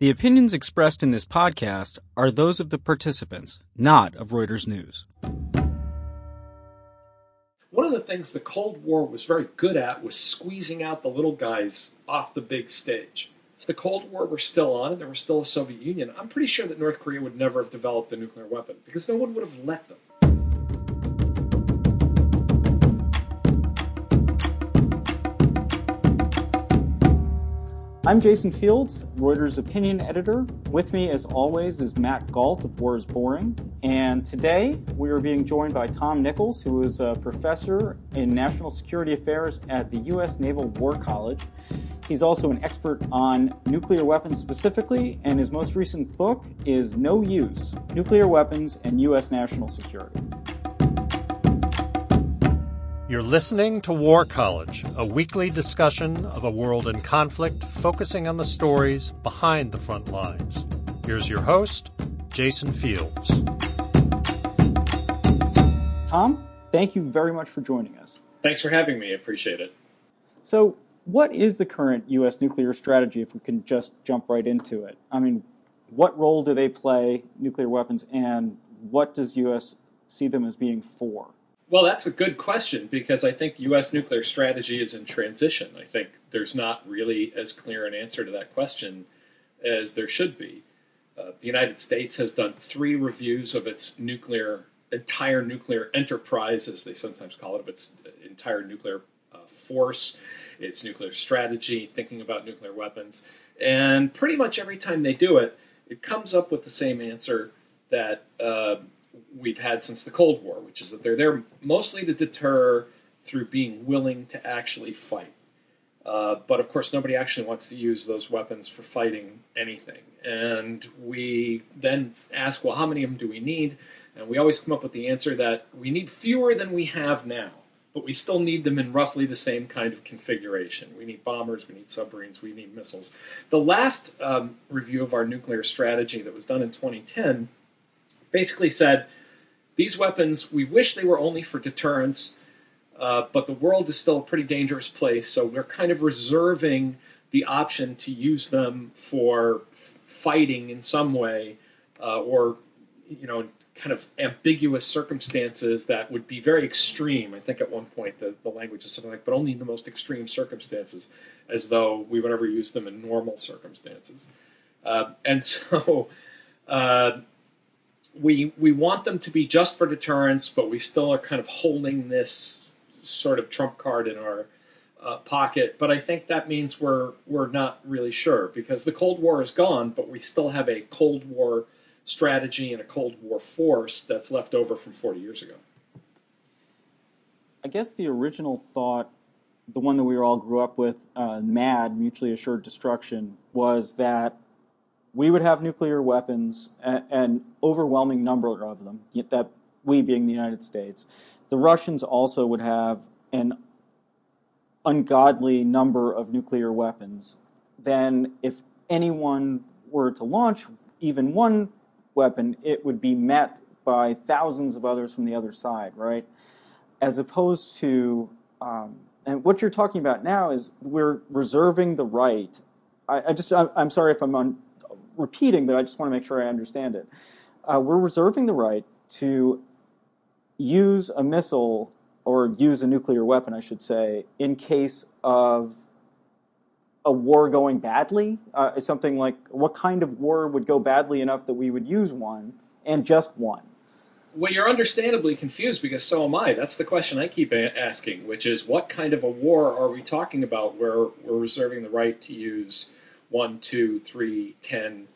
The opinions expressed in this podcast are those of the participants, not of Reuters News. One of the things the Cold War was very good at was squeezing out the little guys off the big stage. If the Cold War were still on and there was still a Soviet Union, I'm pretty sure that North Korea would never have developed a nuclear weapon because no one would have let them. I'm Jason Fields, Reuters opinion editor. With me, as always, is Matt Gault of War is Boring. And today we are being joined by Tom Nichols, who is a professor in national security affairs at the U.S. Naval War College. He's also an expert on nuclear weapons specifically, and his most recent book is No Use Nuclear Weapons and U.S. National Security. You're listening to War College, a weekly discussion of a world in conflict focusing on the stories behind the front lines. Here's your host, Jason Fields. Tom, thank you very much for joining us. Thanks for having me. I appreciate it. So, what is the current U.S. nuclear strategy if we can just jump right into it? I mean, what role do they play, nuclear weapons, and what does U.S. see them as being for? Well, that's a good question because I think U.S. nuclear strategy is in transition. I think there's not really as clear an answer to that question as there should be. Uh, the United States has done three reviews of its nuclear, entire nuclear enterprise, as they sometimes call it, of its entire nuclear uh, force, its nuclear strategy, thinking about nuclear weapons. And pretty much every time they do it, it comes up with the same answer that uh, we've had since the Cold War, which is that they're there mostly to deter through being willing to actually fight. Uh, but of course, nobody actually wants to use those weapons for fighting anything. And we then ask, well, how many of them do we need? And we always come up with the answer that we need fewer than we have now, but we still need them in roughly the same kind of configuration. We need bombers, we need submarines, we need missiles. The last um, review of our nuclear strategy that was done in 2010 basically said these weapons, we wish they were only for deterrence, uh, but the world is still a pretty dangerous place, so we're kind of reserving the option to use them for f- fighting in some way, uh, or you know, kind of ambiguous circumstances that would be very extreme. I think at one point the, the language is something like, but only in the most extreme circumstances, as though we would ever use them in normal circumstances. Uh, and so uh, we we want them to be just for deterrence, but we still are kind of holding this sort of trump card in our uh, pocket. But I think that means we're we're not really sure because the Cold War is gone, but we still have a Cold War strategy and a Cold War force that's left over from 40 years ago. I guess the original thought, the one that we all grew up with, uh, MAD, mutually assured destruction, was that we would have nuclear weapons, an overwhelming number of them, that we being the United States. The Russians also would have an ungodly number of nuclear weapons. Then, if anyone were to launch even one weapon, it would be met by thousands of others from the other side, right? As opposed to, um, and what you're talking about now is we're reserving the right. I, I just, I, am sorry if I'm on, repeating, but I just want to make sure I understand it. Uh, we're reserving the right to use a missile or use a nuclear weapon, I should say, in case of a war going badly. Uh, something like what kind of war would go badly enough that we would use one and just one? Well, you're understandably confused because so am I. That's the question I keep a- asking, which is what kind of a war are we talking about where we're reserving the right to use one, two, three, ten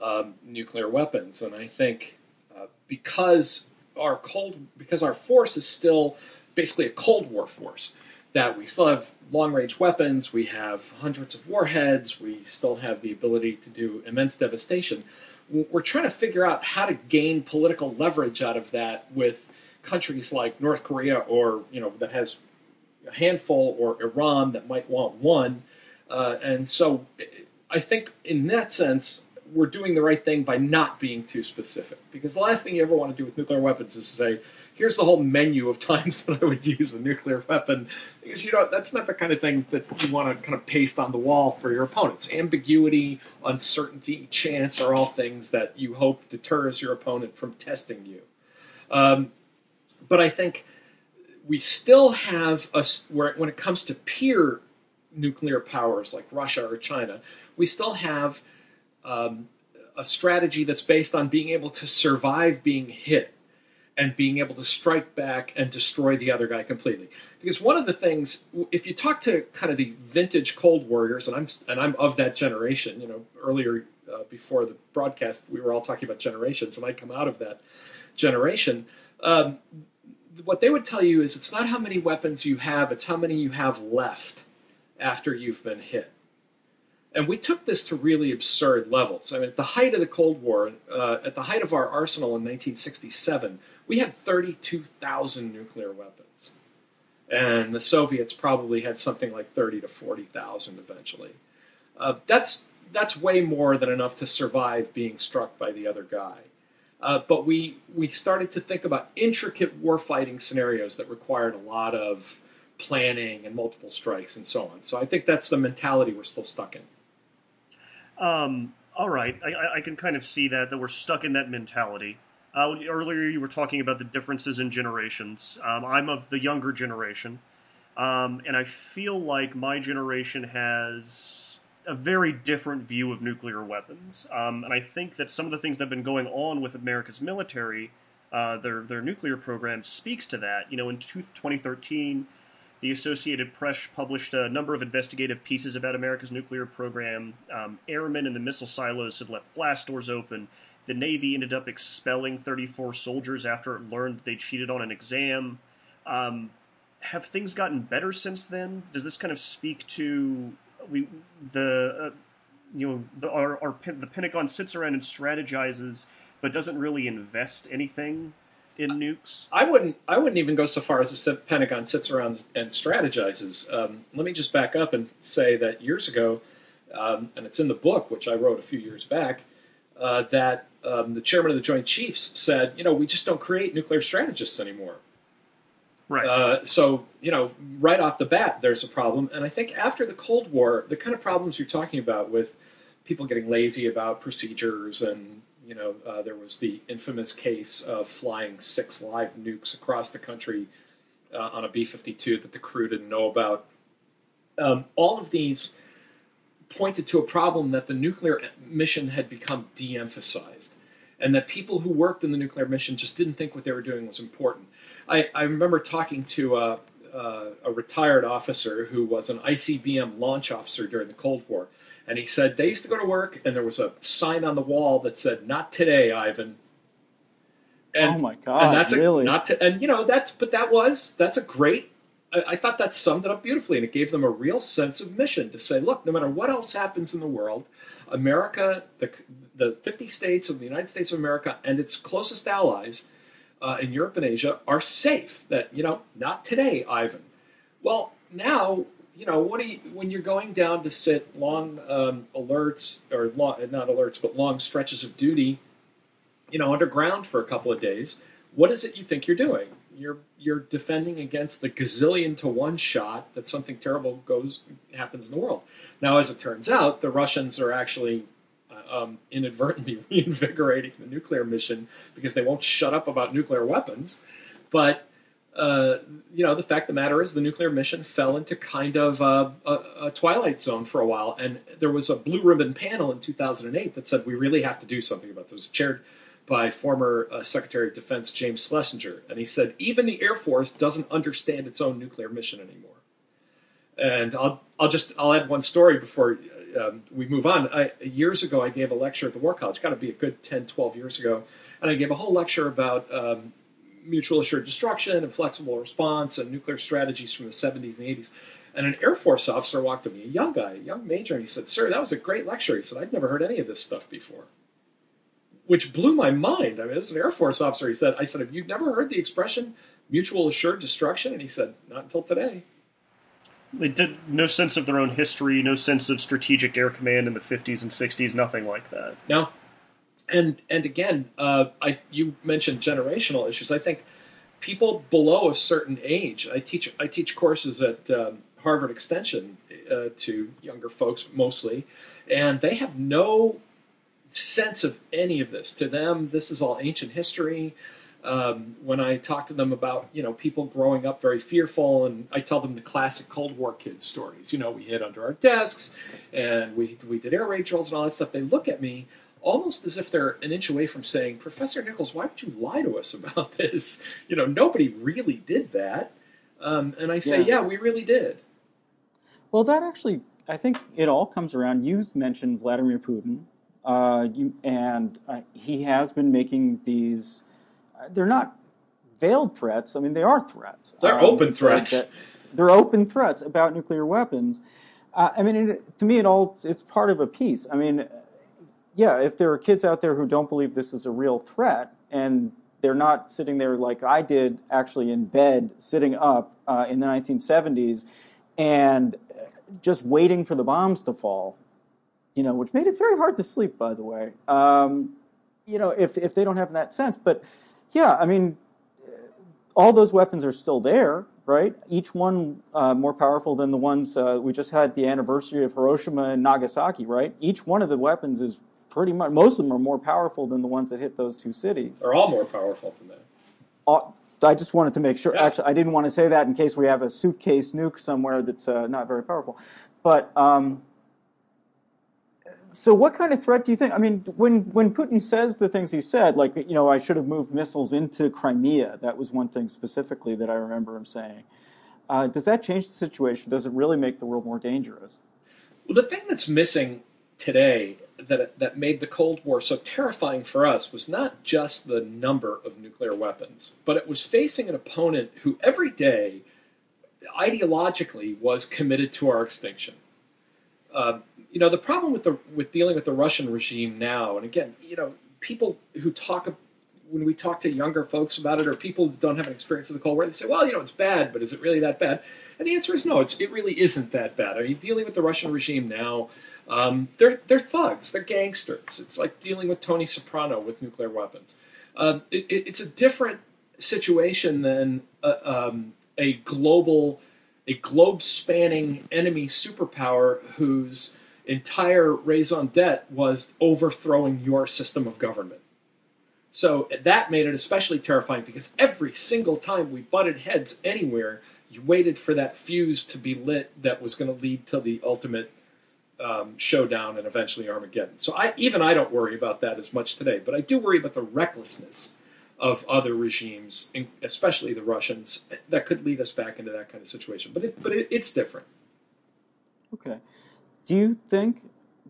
um, nuclear weapons. And I think uh, because our cold, because our force is still basically a Cold War force, that we still have long range weapons, we have hundreds of warheads, we still have the ability to do immense devastation. We're trying to figure out how to gain political leverage out of that with countries like North Korea or, you know, that has a handful or Iran that might want one. Uh, and so I think in that sense, we're doing the right thing by not being too specific. Because the last thing you ever want to do with nuclear weapons is to say, here's the whole menu of times that I would use a nuclear weapon. Because, you know, that's not the kind of thing that you want to kind of paste on the wall for your opponents. Ambiguity, uncertainty, chance are all things that you hope deters your opponent from testing you. Um, but I think we still have a, when it comes to peer nuclear powers like Russia or China, we still have um, a strategy that's based on being able to survive being hit and being able to strike back and destroy the other guy completely. Because one of the things, if you talk to kind of the vintage Cold Warriors, and I'm and I'm of that generation, you know, earlier uh, before the broadcast, we were all talking about generations, and I come out of that generation. Um, what they would tell you is it's not how many weapons you have, it's how many you have left after you've been hit. And we took this to really absurd levels. I mean, at the height of the Cold War, uh, at the height of our arsenal in 1967, we had 32,000 nuclear weapons. And the Soviets probably had something like 30 to 40,000 eventually. Uh, that's, that's way more than enough to survive being struck by the other guy. Uh, but we, we started to think about intricate warfighting scenarios that required a lot of planning and multiple strikes and so on. So I think that's the mentality we're still stuck in. Um, all right, I, I, can kind of see that that we're stuck in that mentality. Uh, earlier, you were talking about the differences in generations. Um, I'm of the younger generation, um, and I feel like my generation has a very different view of nuclear weapons. Um, and I think that some of the things that have been going on with America's military, uh, their their nuclear program, speaks to that. You know, in 2013 the Associated Press published a number of investigative pieces about America's nuclear program. Um, airmen in the missile silos had left blast doors open. The Navy ended up expelling 34 soldiers after it learned that they cheated on an exam. Um, have things gotten better since then? Does this kind of speak to we the uh, you know the, our, our the Pentagon sits around and strategizes, but doesn't really invest anything in nukes? I wouldn't. I wouldn't even go so far as to say the Pentagon sits around and strategizes. Um, let me just back up and say that years ago, um, and it's in the book which I wrote a few years back, uh, that um, the chairman of the Joint Chiefs said, you know, we just don't create nuclear strategists anymore. Right. Uh, so you know, right off the bat, there's a problem, and I think after the Cold War, the kind of problems you're talking about with people getting lazy about procedures and you know, uh, there was the infamous case of flying six live nukes across the country uh, on a B 52 that the crew didn't know about. Um, all of these pointed to a problem that the nuclear mission had become de emphasized, and that people who worked in the nuclear mission just didn't think what they were doing was important. I, I remember talking to a, uh, a retired officer who was an ICBM launch officer during the Cold War and he said they used to go to work, and there was a sign on the wall that said, "Not today, Ivan." And, oh my god! And that's really? a, not to, and you know that's but that was that's a great. I, I thought that summed it up beautifully, and it gave them a real sense of mission to say, look, no matter what else happens in the world, America, the the 50 states of the United States of America, and its closest allies uh, in Europe and Asia are safe. That you know, not today, Ivan. Well, now you know, what do you, when you're going down to sit long um, alerts or long, not alerts, but long stretches of duty, you know, underground for a couple of days, what is it you think you're doing? You're you're defending against the gazillion to one shot that something terrible goes happens in the world. Now, as it turns out, the Russians are actually uh, um, inadvertently reinvigorating the nuclear mission because they won't shut up about nuclear weapons. But uh, you know, the fact the matter is the nuclear mission fell into kind of a, a, a, twilight zone for a while. And there was a blue ribbon panel in 2008 that said we really have to do something about this, chaired by former uh, Secretary of Defense James Schlesinger. And he said, even the Air Force doesn't understand its own nuclear mission anymore. And I'll, I'll just I'll add one story before um, we move on. I, years ago, I gave a lecture at the War College, got to be a good 10, 12 years ago. And I gave a whole lecture about um, mutual assured destruction and flexible response and nuclear strategies from the 70s and 80s. And an Air Force officer walked up to me, a young guy, a young major, and he said, Sir, that was a great lecture. He said, I'd never heard any of this stuff before. Which blew my mind. I mean, as an Air Force officer, he said, I said, Have you never heard the expression mutual assured destruction? And he said, Not until today. They did no sense of their own history, no sense of strategic air command in the 50s and 60s, nothing like that. No, and and again, uh, I you mentioned generational issues. I think people below a certain age. I teach I teach courses at um, Harvard Extension uh, to younger folks mostly, and they have no sense of any of this. To them, this is all ancient history. Um, when I talk to them about you know people growing up very fearful, and I tell them the classic Cold War kid stories. You know, we hid under our desks, and we we did air raid drills and all that stuff. They look at me almost as if they're an inch away from saying, Professor Nichols, why would you lie to us about this? You know, nobody really did that. Um, and I say, yeah. yeah, we really did. Well, that actually, I think it all comes around. You mentioned Vladimir Putin, uh, you, and uh, he has been making these. Uh, they're not veiled threats. I mean, they are threats. They're um, open threats. they're open threats about nuclear weapons. Uh, I mean, it, to me, it all it's part of a piece. I mean, yeah, if there are kids out there who don't believe this is a real threat and they're not sitting there like I did actually in bed, sitting up uh, in the 1970s and just waiting for the bombs to fall, you know, which made it very hard to sleep, by the way. Um, you know, if, if they don't have that sense. But yeah, I mean, all those weapons are still there, right? Each one uh, more powerful than the ones uh, we just had the anniversary of Hiroshima and Nagasaki, right? Each one of the weapons is pretty much most of them are more powerful than the ones that hit those two cities. They're all more powerful than that. Uh, I just wanted to make sure. Yeah. Actually, I didn't want to say that in case we have a suitcase nuke somewhere that's uh, not very powerful. But um, so, what kind of threat do you think? I mean, when when Putin says the things he said, like you know, I should have moved missiles into Crimea. That was one thing specifically that I remember him saying. Uh, does that change the situation? Does it really make the world more dangerous? Well, the thing that's missing today that that made the Cold War so terrifying for us was not just the number of nuclear weapons, but it was facing an opponent who every day, ideologically, was committed to our extinction. Uh, you know, the problem with the with dealing with the Russian regime now, and again, you know, people who talk when we talk to younger folks about it, or people who don't have an experience of the Cold War, they say, "Well, you know, it's bad, but is it really that bad?" And the answer is no. It's it really isn't that bad. I mean, dealing with the Russian regime now, um, they're they're thugs. They're gangsters. It's like dealing with Tony Soprano with nuclear weapons. Um, it, it, it's a different situation than a, um, a global, a globe-spanning enemy superpower whose entire raison d'être was overthrowing your system of government. So that made it especially terrifying because every single time we butted heads anywhere, you waited for that fuse to be lit that was going to lead to the ultimate um, showdown and eventually Armageddon. So I, even I don't worry about that as much today, but I do worry about the recklessness of other regimes, especially the Russians, that could lead us back into that kind of situation. But it, but it, it's different. Okay. Do you think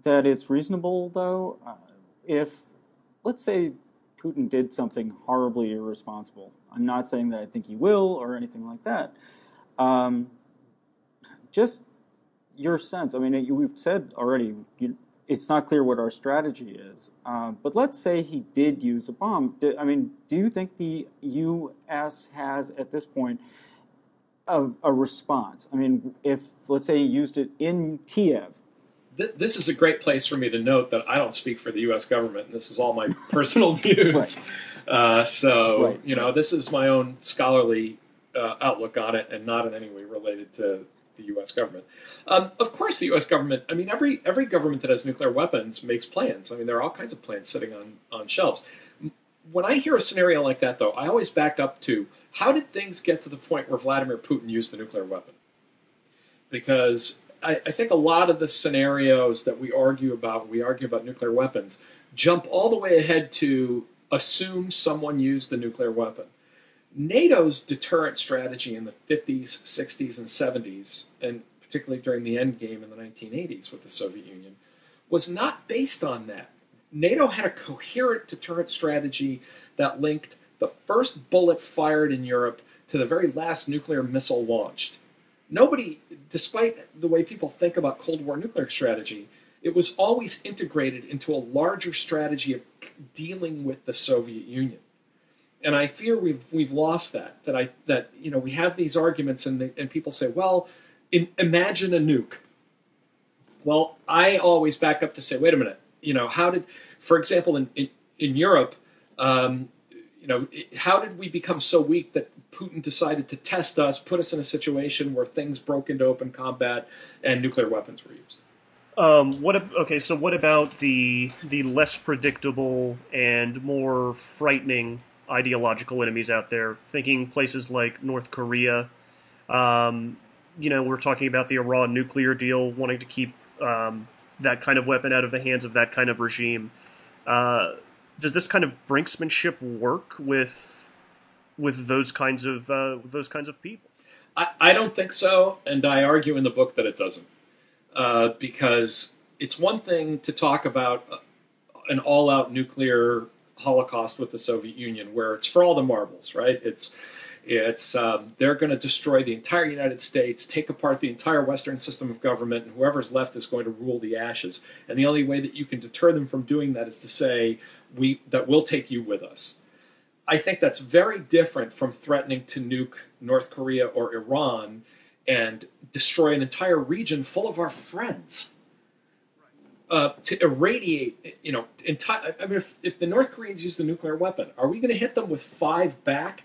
that it's reasonable, though, uh, if, let's say, Putin did something horribly irresponsible? I'm not saying that I think he will or anything like that. Um, just your sense? I mean, we've said already, you, it's not clear what our strategy is. Uh, but let's say he did use a bomb. I mean, do you think the U.S. has at this point a, a response? I mean, if let's say he used it in Kiev. This is a great place for me to note that I don't speak for the U.S. government, and this is all my personal views. Right. Uh, so, right. you know, this is my own scholarly uh, outlook on it, and not in any way related to the U.S. government. Um, of course, the U.S. government. I mean, every every government that has nuclear weapons makes plans. I mean, there are all kinds of plans sitting on on shelves. When I hear a scenario like that, though, I always back up to how did things get to the point where Vladimir Putin used the nuclear weapon? Because I, I think a lot of the scenarios that we argue about, we argue about nuclear weapons, jump all the way ahead to assume someone used the nuclear weapon. NATO's deterrent strategy in the 50s, 60s, and 70s, and particularly during the end game in the 1980s with the Soviet Union, was not based on that. NATO had a coherent deterrent strategy that linked the first bullet fired in Europe to the very last nuclear missile launched. Nobody, despite the way people think about Cold War nuclear strategy, it was always integrated into a larger strategy of dealing with the Soviet Union and I fear we've we've lost that. That I that you know we have these arguments and the, and people say, well, in, imagine a nuke. Well, I always back up to say, wait a minute. You know, how did, for example, in in, in Europe, um, you know, how did we become so weak that Putin decided to test us, put us in a situation where things broke into open combat and nuclear weapons were used? Um, what? Okay, so what about the the less predictable and more frightening ideological enemies out there? Thinking places like North Korea. Um, you know, we're talking about the Iran nuclear deal, wanting to keep um, that kind of weapon out of the hands of that kind of regime. Uh, does this kind of brinksmanship work with with those kinds of uh, those kinds of people? I, I don't think so, and I argue in the book that it doesn't, uh, because it's one thing to talk about an all-out nuclear holocaust with the Soviet Union, where it's for all the marbles, right? It's it's um, they're going to destroy the entire United States, take apart the entire Western system of government, and whoever's left is going to rule the ashes. And the only way that you can deter them from doing that is to say we that we'll take you with us. I think that's very different from threatening to nuke North Korea or Iran and destroy an entire region full of our friends. Uh, to irradiate, you know, entire. I mean, if, if the North Koreans use the nuclear weapon, are we going to hit them with five back?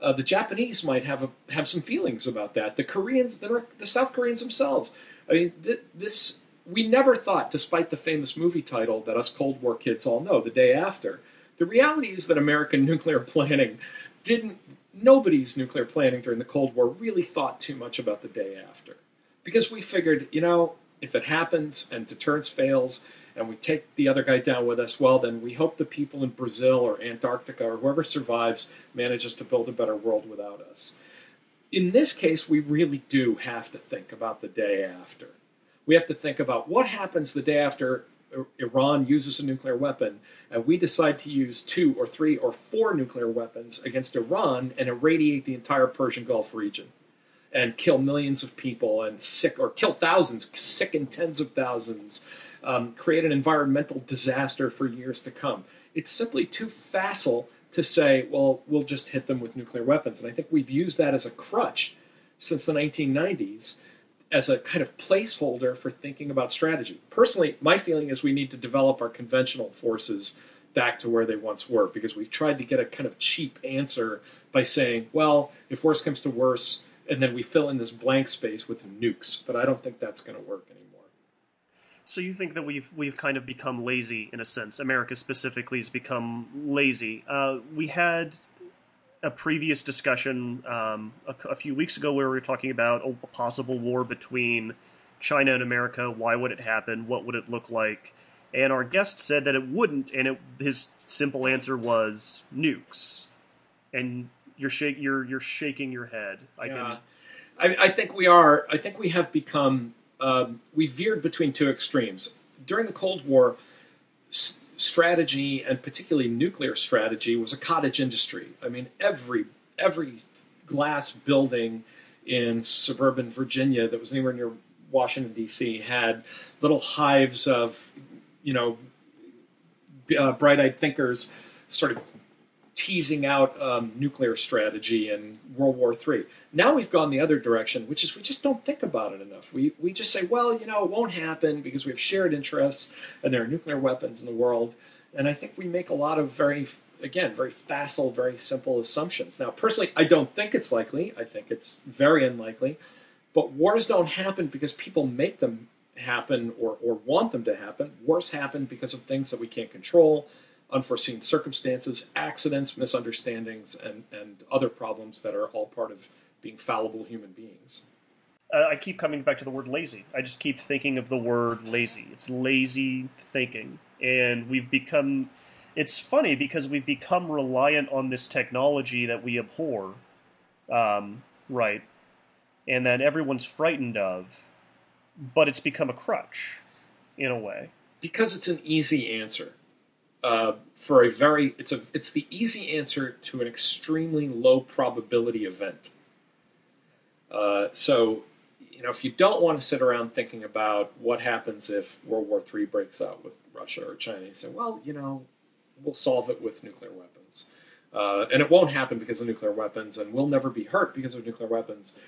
Uh, the Japanese might have a, have some feelings about that. The Koreans, the, the South Koreans themselves. I mean, th- this we never thought, despite the famous movie title that us Cold War kids all know, The Day After. The reality is that American nuclear planning didn't. Nobody's nuclear planning during the Cold War really thought too much about the day after, because we figured, you know, if it happens and deterrence fails, and we take the other guy down with us, well, then we hope the people in Brazil or Antarctica or whoever survives manages to build a better world without us. In this case, we really do have to think about the day after. We have to think about what happens the day after Iran uses a nuclear weapon and we decide to use two or three or four nuclear weapons against Iran and irradiate the entire Persian Gulf region and kill millions of people and sick or kill thousands, sicken tens of thousands, um, create an environmental disaster for years to come. It's simply too facile to say, well, we'll just hit them with nuclear weapons. And I think we've used that as a crutch since the 1990s as a kind of placeholder for thinking about strategy. Personally, my feeling is we need to develop our conventional forces back to where they once were because we've tried to get a kind of cheap answer by saying, well, if worse comes to worse, and then we fill in this blank space with nukes. But I don't think that's going to work anymore. So you think that we've we've kind of become lazy in a sense? America specifically has become lazy. Uh, we had a previous discussion um, a, a, few weeks ago where we were talking about a possible war between China and America. Why would it happen? What would it look like? And our guest said that it wouldn't, and it, his simple answer was nukes. And you're shake you're you're shaking your head. I yeah. can. I, I think we are. I think we have become. Um, we veered between two extremes during the Cold War strategy and particularly nuclear strategy was a cottage industry. I mean, every every glass building in suburban Virginia that was anywhere near Washington D.C. had little hives of, you know, uh, bright-eyed thinkers sort of teasing out um, nuclear strategy in World War III. Now we've gone the other direction, which is we just don't think about it enough. We, we just say, well, you know, it won't happen because we have shared interests and there are nuclear weapons in the world. And I think we make a lot of very, again, very facile, very simple assumptions. Now, personally, I don't think it's likely. I think it's very unlikely. But wars don't happen because people make them happen or, or want them to happen. Wars happen because of things that we can't control unforeseen circumstances, accidents, misunderstandings, and, and other problems that are all part of being fallible human beings. Uh, I keep coming back to the word lazy. I just keep thinking of the word lazy. It's lazy thinking. And we've become. It's funny because we've become reliant on this technology that we abhor, um, right? And that everyone's frightened of, but it's become a crutch in a way. Because it's an easy answer uh, for a very it's a it's the easy answer to an extremely low probability event. Uh, so, you know, if you don't want to sit around thinking about what happens if World War III breaks out with Russia or China, you say, well, you know, we'll solve it with nuclear weapons, uh, and it won't happen because of nuclear weapons, and we'll never be hurt because of nuclear weapons.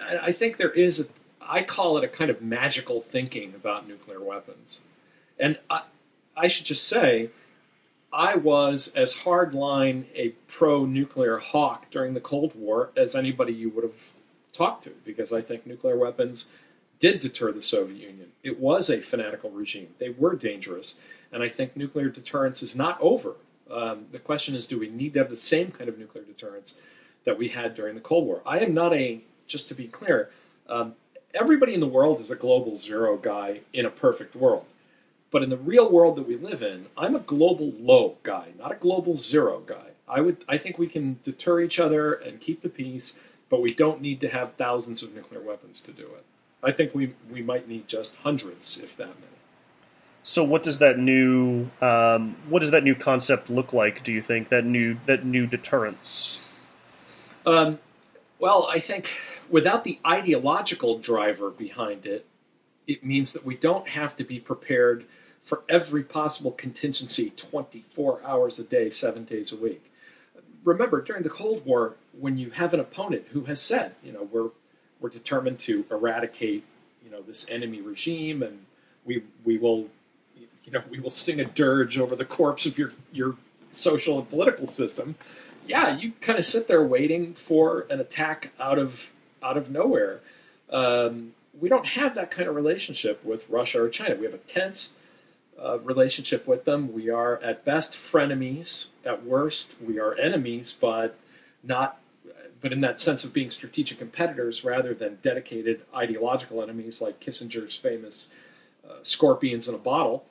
I, I think there is a I call it a kind of magical thinking about nuclear weapons. And I, I should just say, I was as hardline a pro nuclear hawk during the Cold War as anybody you would have talked to, because I think nuclear weapons did deter the Soviet Union. It was a fanatical regime, they were dangerous. And I think nuclear deterrence is not over. Um, the question is do we need to have the same kind of nuclear deterrence that we had during the Cold War? I am not a, just to be clear, um, everybody in the world is a global zero guy in a perfect world. But in the real world that we live in, I'm a global low guy, not a global zero guy. I would I think we can deter each other and keep the peace, but we don't need to have thousands of nuclear weapons to do it. I think we we might need just hundreds, if that many. So, what does that new um, what does that new concept look like? Do you think that new that new deterrence? Um, well, I think without the ideological driver behind it, it means that we don't have to be prepared for every possible contingency 24 hours a day, seven days a week. Remember, during the Cold War, when you have an opponent who has said, you know, we're we're determined to eradicate, you know, this enemy regime, and we we will, you know, we will sing a dirge over the corpse of your your social and political system. Yeah, you kind of sit there waiting for an attack out of out of nowhere. Um, we don't have that kind of relationship with Russia or China. We have a tense uh, relationship with them. We are at best frenemies. At worst, we are enemies, but not. But in that sense of being strategic competitors rather than dedicated ideological enemies, like Kissinger's famous uh, "scorpions in a bottle."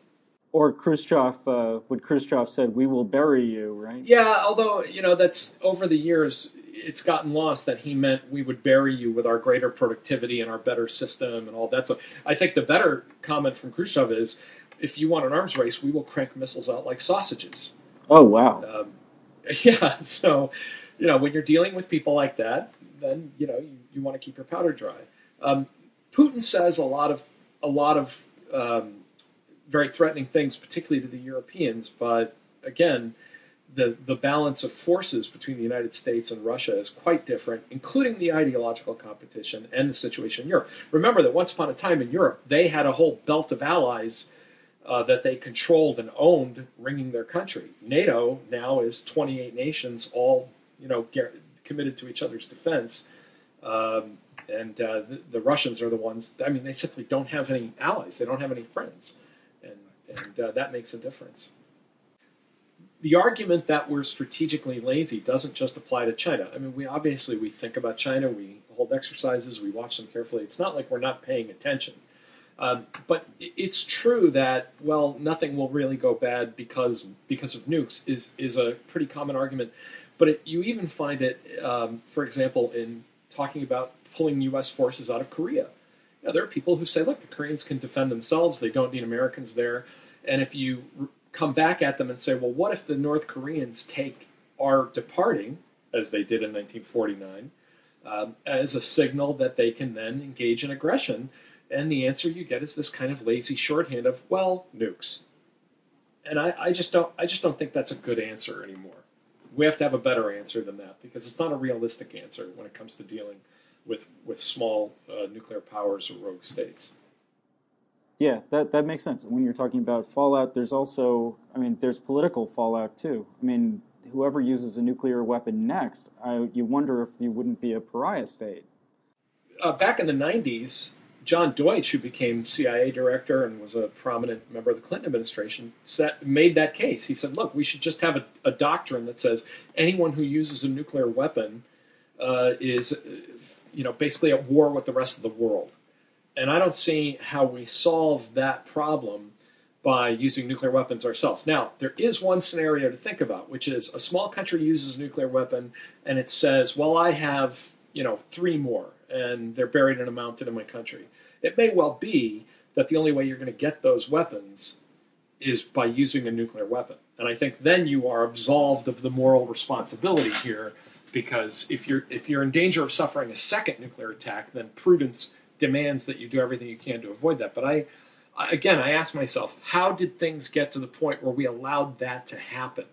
Or Khrushchev, uh, what Khrushchev said, "We will bury you," right? Yeah, although you know that's over the years it's gotten lost that he meant we would bury you with our greater productivity and our better system and all that. So I think the better comment from Khrushchev is, if you want an arms race, we will crank missiles out like sausages. Oh wow! Um, yeah, so you know when you're dealing with people like that, then you know you, you want to keep your powder dry. Um, Putin says a lot of a lot of um, very threatening things, particularly to the Europeans, but again the, the balance of forces between the United States and Russia is quite different, including the ideological competition and the situation in Europe. Remember that once upon a time in Europe, they had a whole belt of allies uh, that they controlled and owned, ringing their country. NATO now is 28 nations, all you know, committed to each other's defense. Um, and uh, the, the, Russians are the ones. I mean, they simply don't have any allies. They don't have any friends, and and uh, that makes a difference the argument that we're strategically lazy doesn't just apply to China. I mean, we obviously we think about China, we hold exercises, we watch them carefully. It's not like we're not paying attention. Um, but it's true that well, nothing will really go bad because because of nukes is is a pretty common argument. But it, you even find it, um, for example, in talking about pulling U.S. forces out of Korea. You know, there are people who say, look, the Koreans can defend themselves; they don't need Americans there. And if you come back at them and say, well, what if the North Koreans take our departing, as they did in 1949, um, as a signal that they can then engage in aggression? And the answer you get is this kind of lazy shorthand of, well, nukes. And I, I just don't I just don't think that's a good answer anymore. We have to have a better answer than that because it's not a realistic answer when it comes to dealing with with small uh, nuclear powers or rogue states. Yeah, that that makes sense. When you're talking about fallout, there's also, I mean, there's political fallout too. I mean, whoever uses a nuclear weapon next, I, you wonder if you wouldn't be a pariah state. Uh, back in the '90s, John Deutch, who became CIA director and was a prominent member of the Clinton administration, set, made that case. He said, "Look, we should just have a, a doctrine that says anyone who uses a nuclear weapon uh, is, you know, basically at war with the rest of the world." And I don't see how we solve that problem by using nuclear weapons ourselves. Now, there is one scenario to think about, which is a small country uses a nuclear weapon and it says, well, I have, you know, three more and they're buried in a mountain in my country. It may well be that the only way you're going to get those weapons is by using a nuclear weapon. And I think then you are absolved of the moral responsibility here because if you're if you're in danger of suffering a second nuclear attack, then prudence demands that you do everything you can to avoid that. But I, again, I ask myself, how did things get to the point where we allowed that to happen?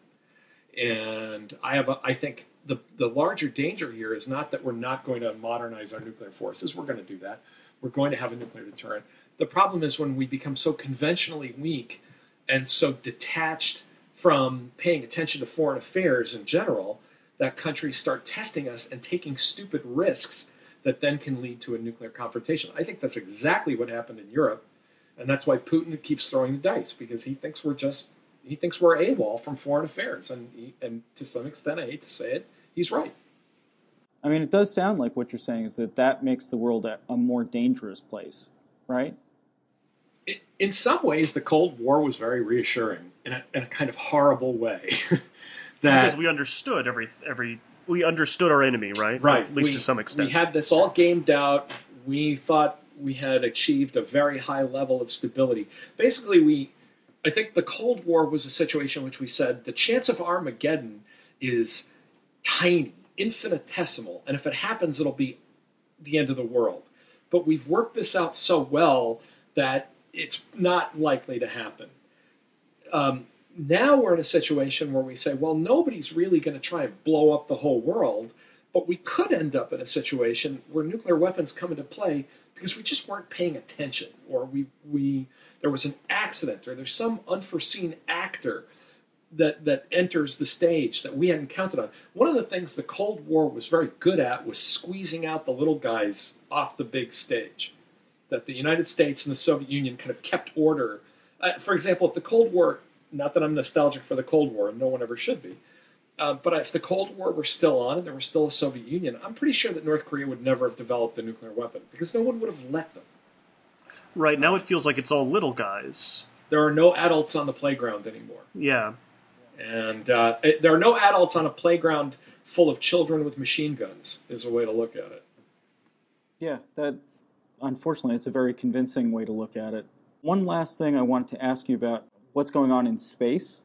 And I have, a, I think the the larger danger here is not that we're not going to modernize our nuclear forces. We're going to do that, we're going to have a nuclear deterrent. The problem is when we become so conventionally weak and so detached from paying attention to foreign affairs in general that countries start testing us and taking stupid risks that then can lead to a nuclear confrontation. I think that's exactly what happened in Europe, and that's why Putin keeps throwing the dice because he thinks we're just he thinks we're AWOL from foreign affairs, and he, and to some extent, I hate to say it, he's right. I mean, it does sound like what you're saying is that that makes the world a, a more dangerous place, right? It, in some ways, the Cold War was very reassuring in a, in a kind of horrible way. that, because we understood every every we understood our enemy, right? Right. At least we, to some extent. We had this all gamed out. We thought we had achieved a very high level of stability. Basically, we I think the Cold War was a situation in which we said the chance of Armageddon is tiny, infinitesimal, and if it happens, it'll be the end of the world. But we've worked this out so well that it's not likely to happen. Um, now we're in a situation where we say, well, nobody's really going to try and blow up the whole world, but we could end up in a situation where nuclear weapons come into play because we just weren't paying attention, or we we there was an accident, or there's some unforeseen actor that that enters the stage that we hadn't counted on. One of the things the Cold War was very good at was squeezing out the little guys off the big stage. That the United States and the Soviet Union kind of kept order. Uh, for example, if the Cold War, not that I'm nostalgic for the Cold War, and no one ever should be, uh, but if the Cold War were still on and there was still a Soviet Union, I'm pretty sure that North Korea would never have developed a nuclear weapon because no one would have let them. Right now, it feels like it's all little guys. There are no adults on the playground anymore. Yeah, and uh, it, there are no adults on a playground full of children with machine guns. Is a way to look at it. Yeah, that unfortunately, it's a very convincing way to look at it. One last thing I wanted to ask you about what's going on in space.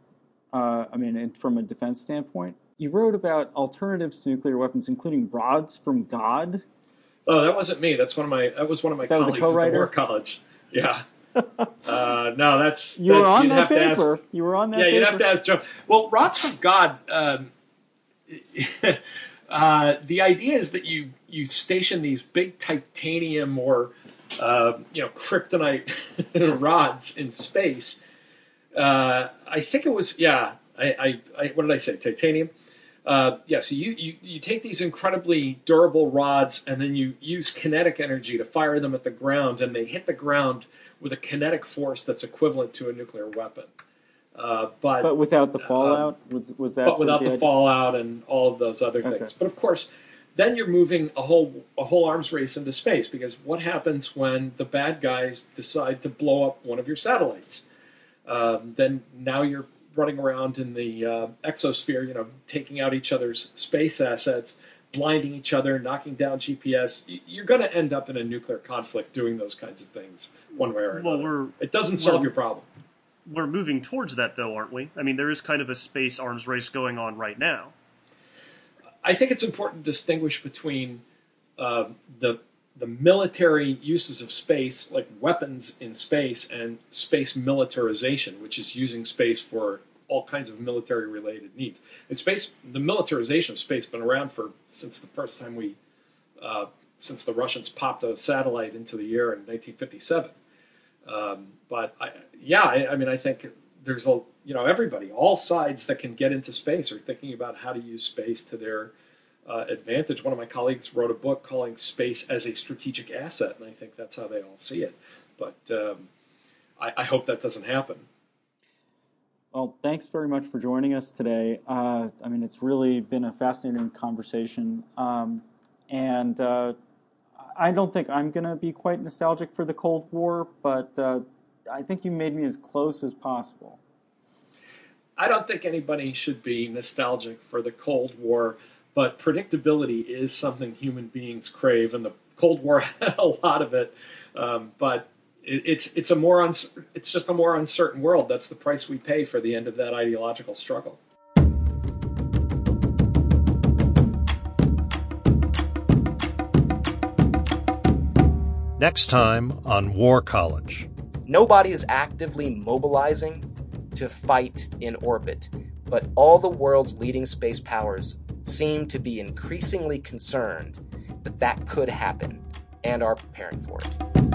Uh, I mean, from a defense standpoint, you wrote about alternatives to nuclear weapons, including rods from God. Oh, that wasn't me. That's one of my. That was one of my that colleagues at the War College. Yeah. uh, no, that's you were on that paper. Ask, you were on that. Yeah, paper. you'd have to ask Joe. Well, rods from God. Um, uh, the idea is that you you station these big titanium or uh, you know kryptonite rods in space. Uh, I think it was yeah. I, I, I, what did I say? Titanium. Uh, yeah, so you, you, you take these incredibly durable rods and then you use kinetic energy to fire them at the ground, and they hit the ground with a kinetic force that's equivalent to a nuclear weapon. Uh, but, but without the fallout, um, was, was, that? But without the, the fallout and all of those other things. But of course, then you're moving a whole a whole arms race into space because what happens when the bad guys decide to blow up one of your satellites? Um, then now you're running around in the uh, exosphere, you know, taking out each other's space assets, blinding each other, knocking down GPS. You're going to end up in a nuclear conflict doing those kinds of things one way or another. Well, we're, it doesn't solve well, your problem. We're moving towards that, though, aren't we? I mean, there is kind of a space arms race going on right now. I think it's important to distinguish between uh, the the military uses of space, like weapons in space, and space militarization, which is using space for all kinds of military related needs. In space, the militarization of space has been around for since the first time we, uh, since the Russians popped a satellite into the air in 1957. Um, but I, yeah, I, I, mean, I think there's a you know everybody, all sides that can get into space are thinking about how to use space to their uh, advantage. One of my colleagues wrote a book calling "Space as a Strategic Asset," and I think that's how they all see it. But um, I, I hope that doesn't happen. Well, thanks very much for joining us today. Uh, I mean, it's really been a fascinating conversation. Um, and uh, I don't think I'm going to be quite nostalgic for the Cold War, but uh, I think you made me as close as possible. I don't think anybody should be nostalgic for the Cold War, but predictability is something human beings crave, and the Cold War had a lot of it. Um, but it's it's a more uns- it's just a more uncertain world. That's the price we pay for the end of that ideological struggle. Next time on War College. Nobody is actively mobilizing to fight in orbit, but all the world's leading space powers seem to be increasingly concerned that that could happen and are preparing for it.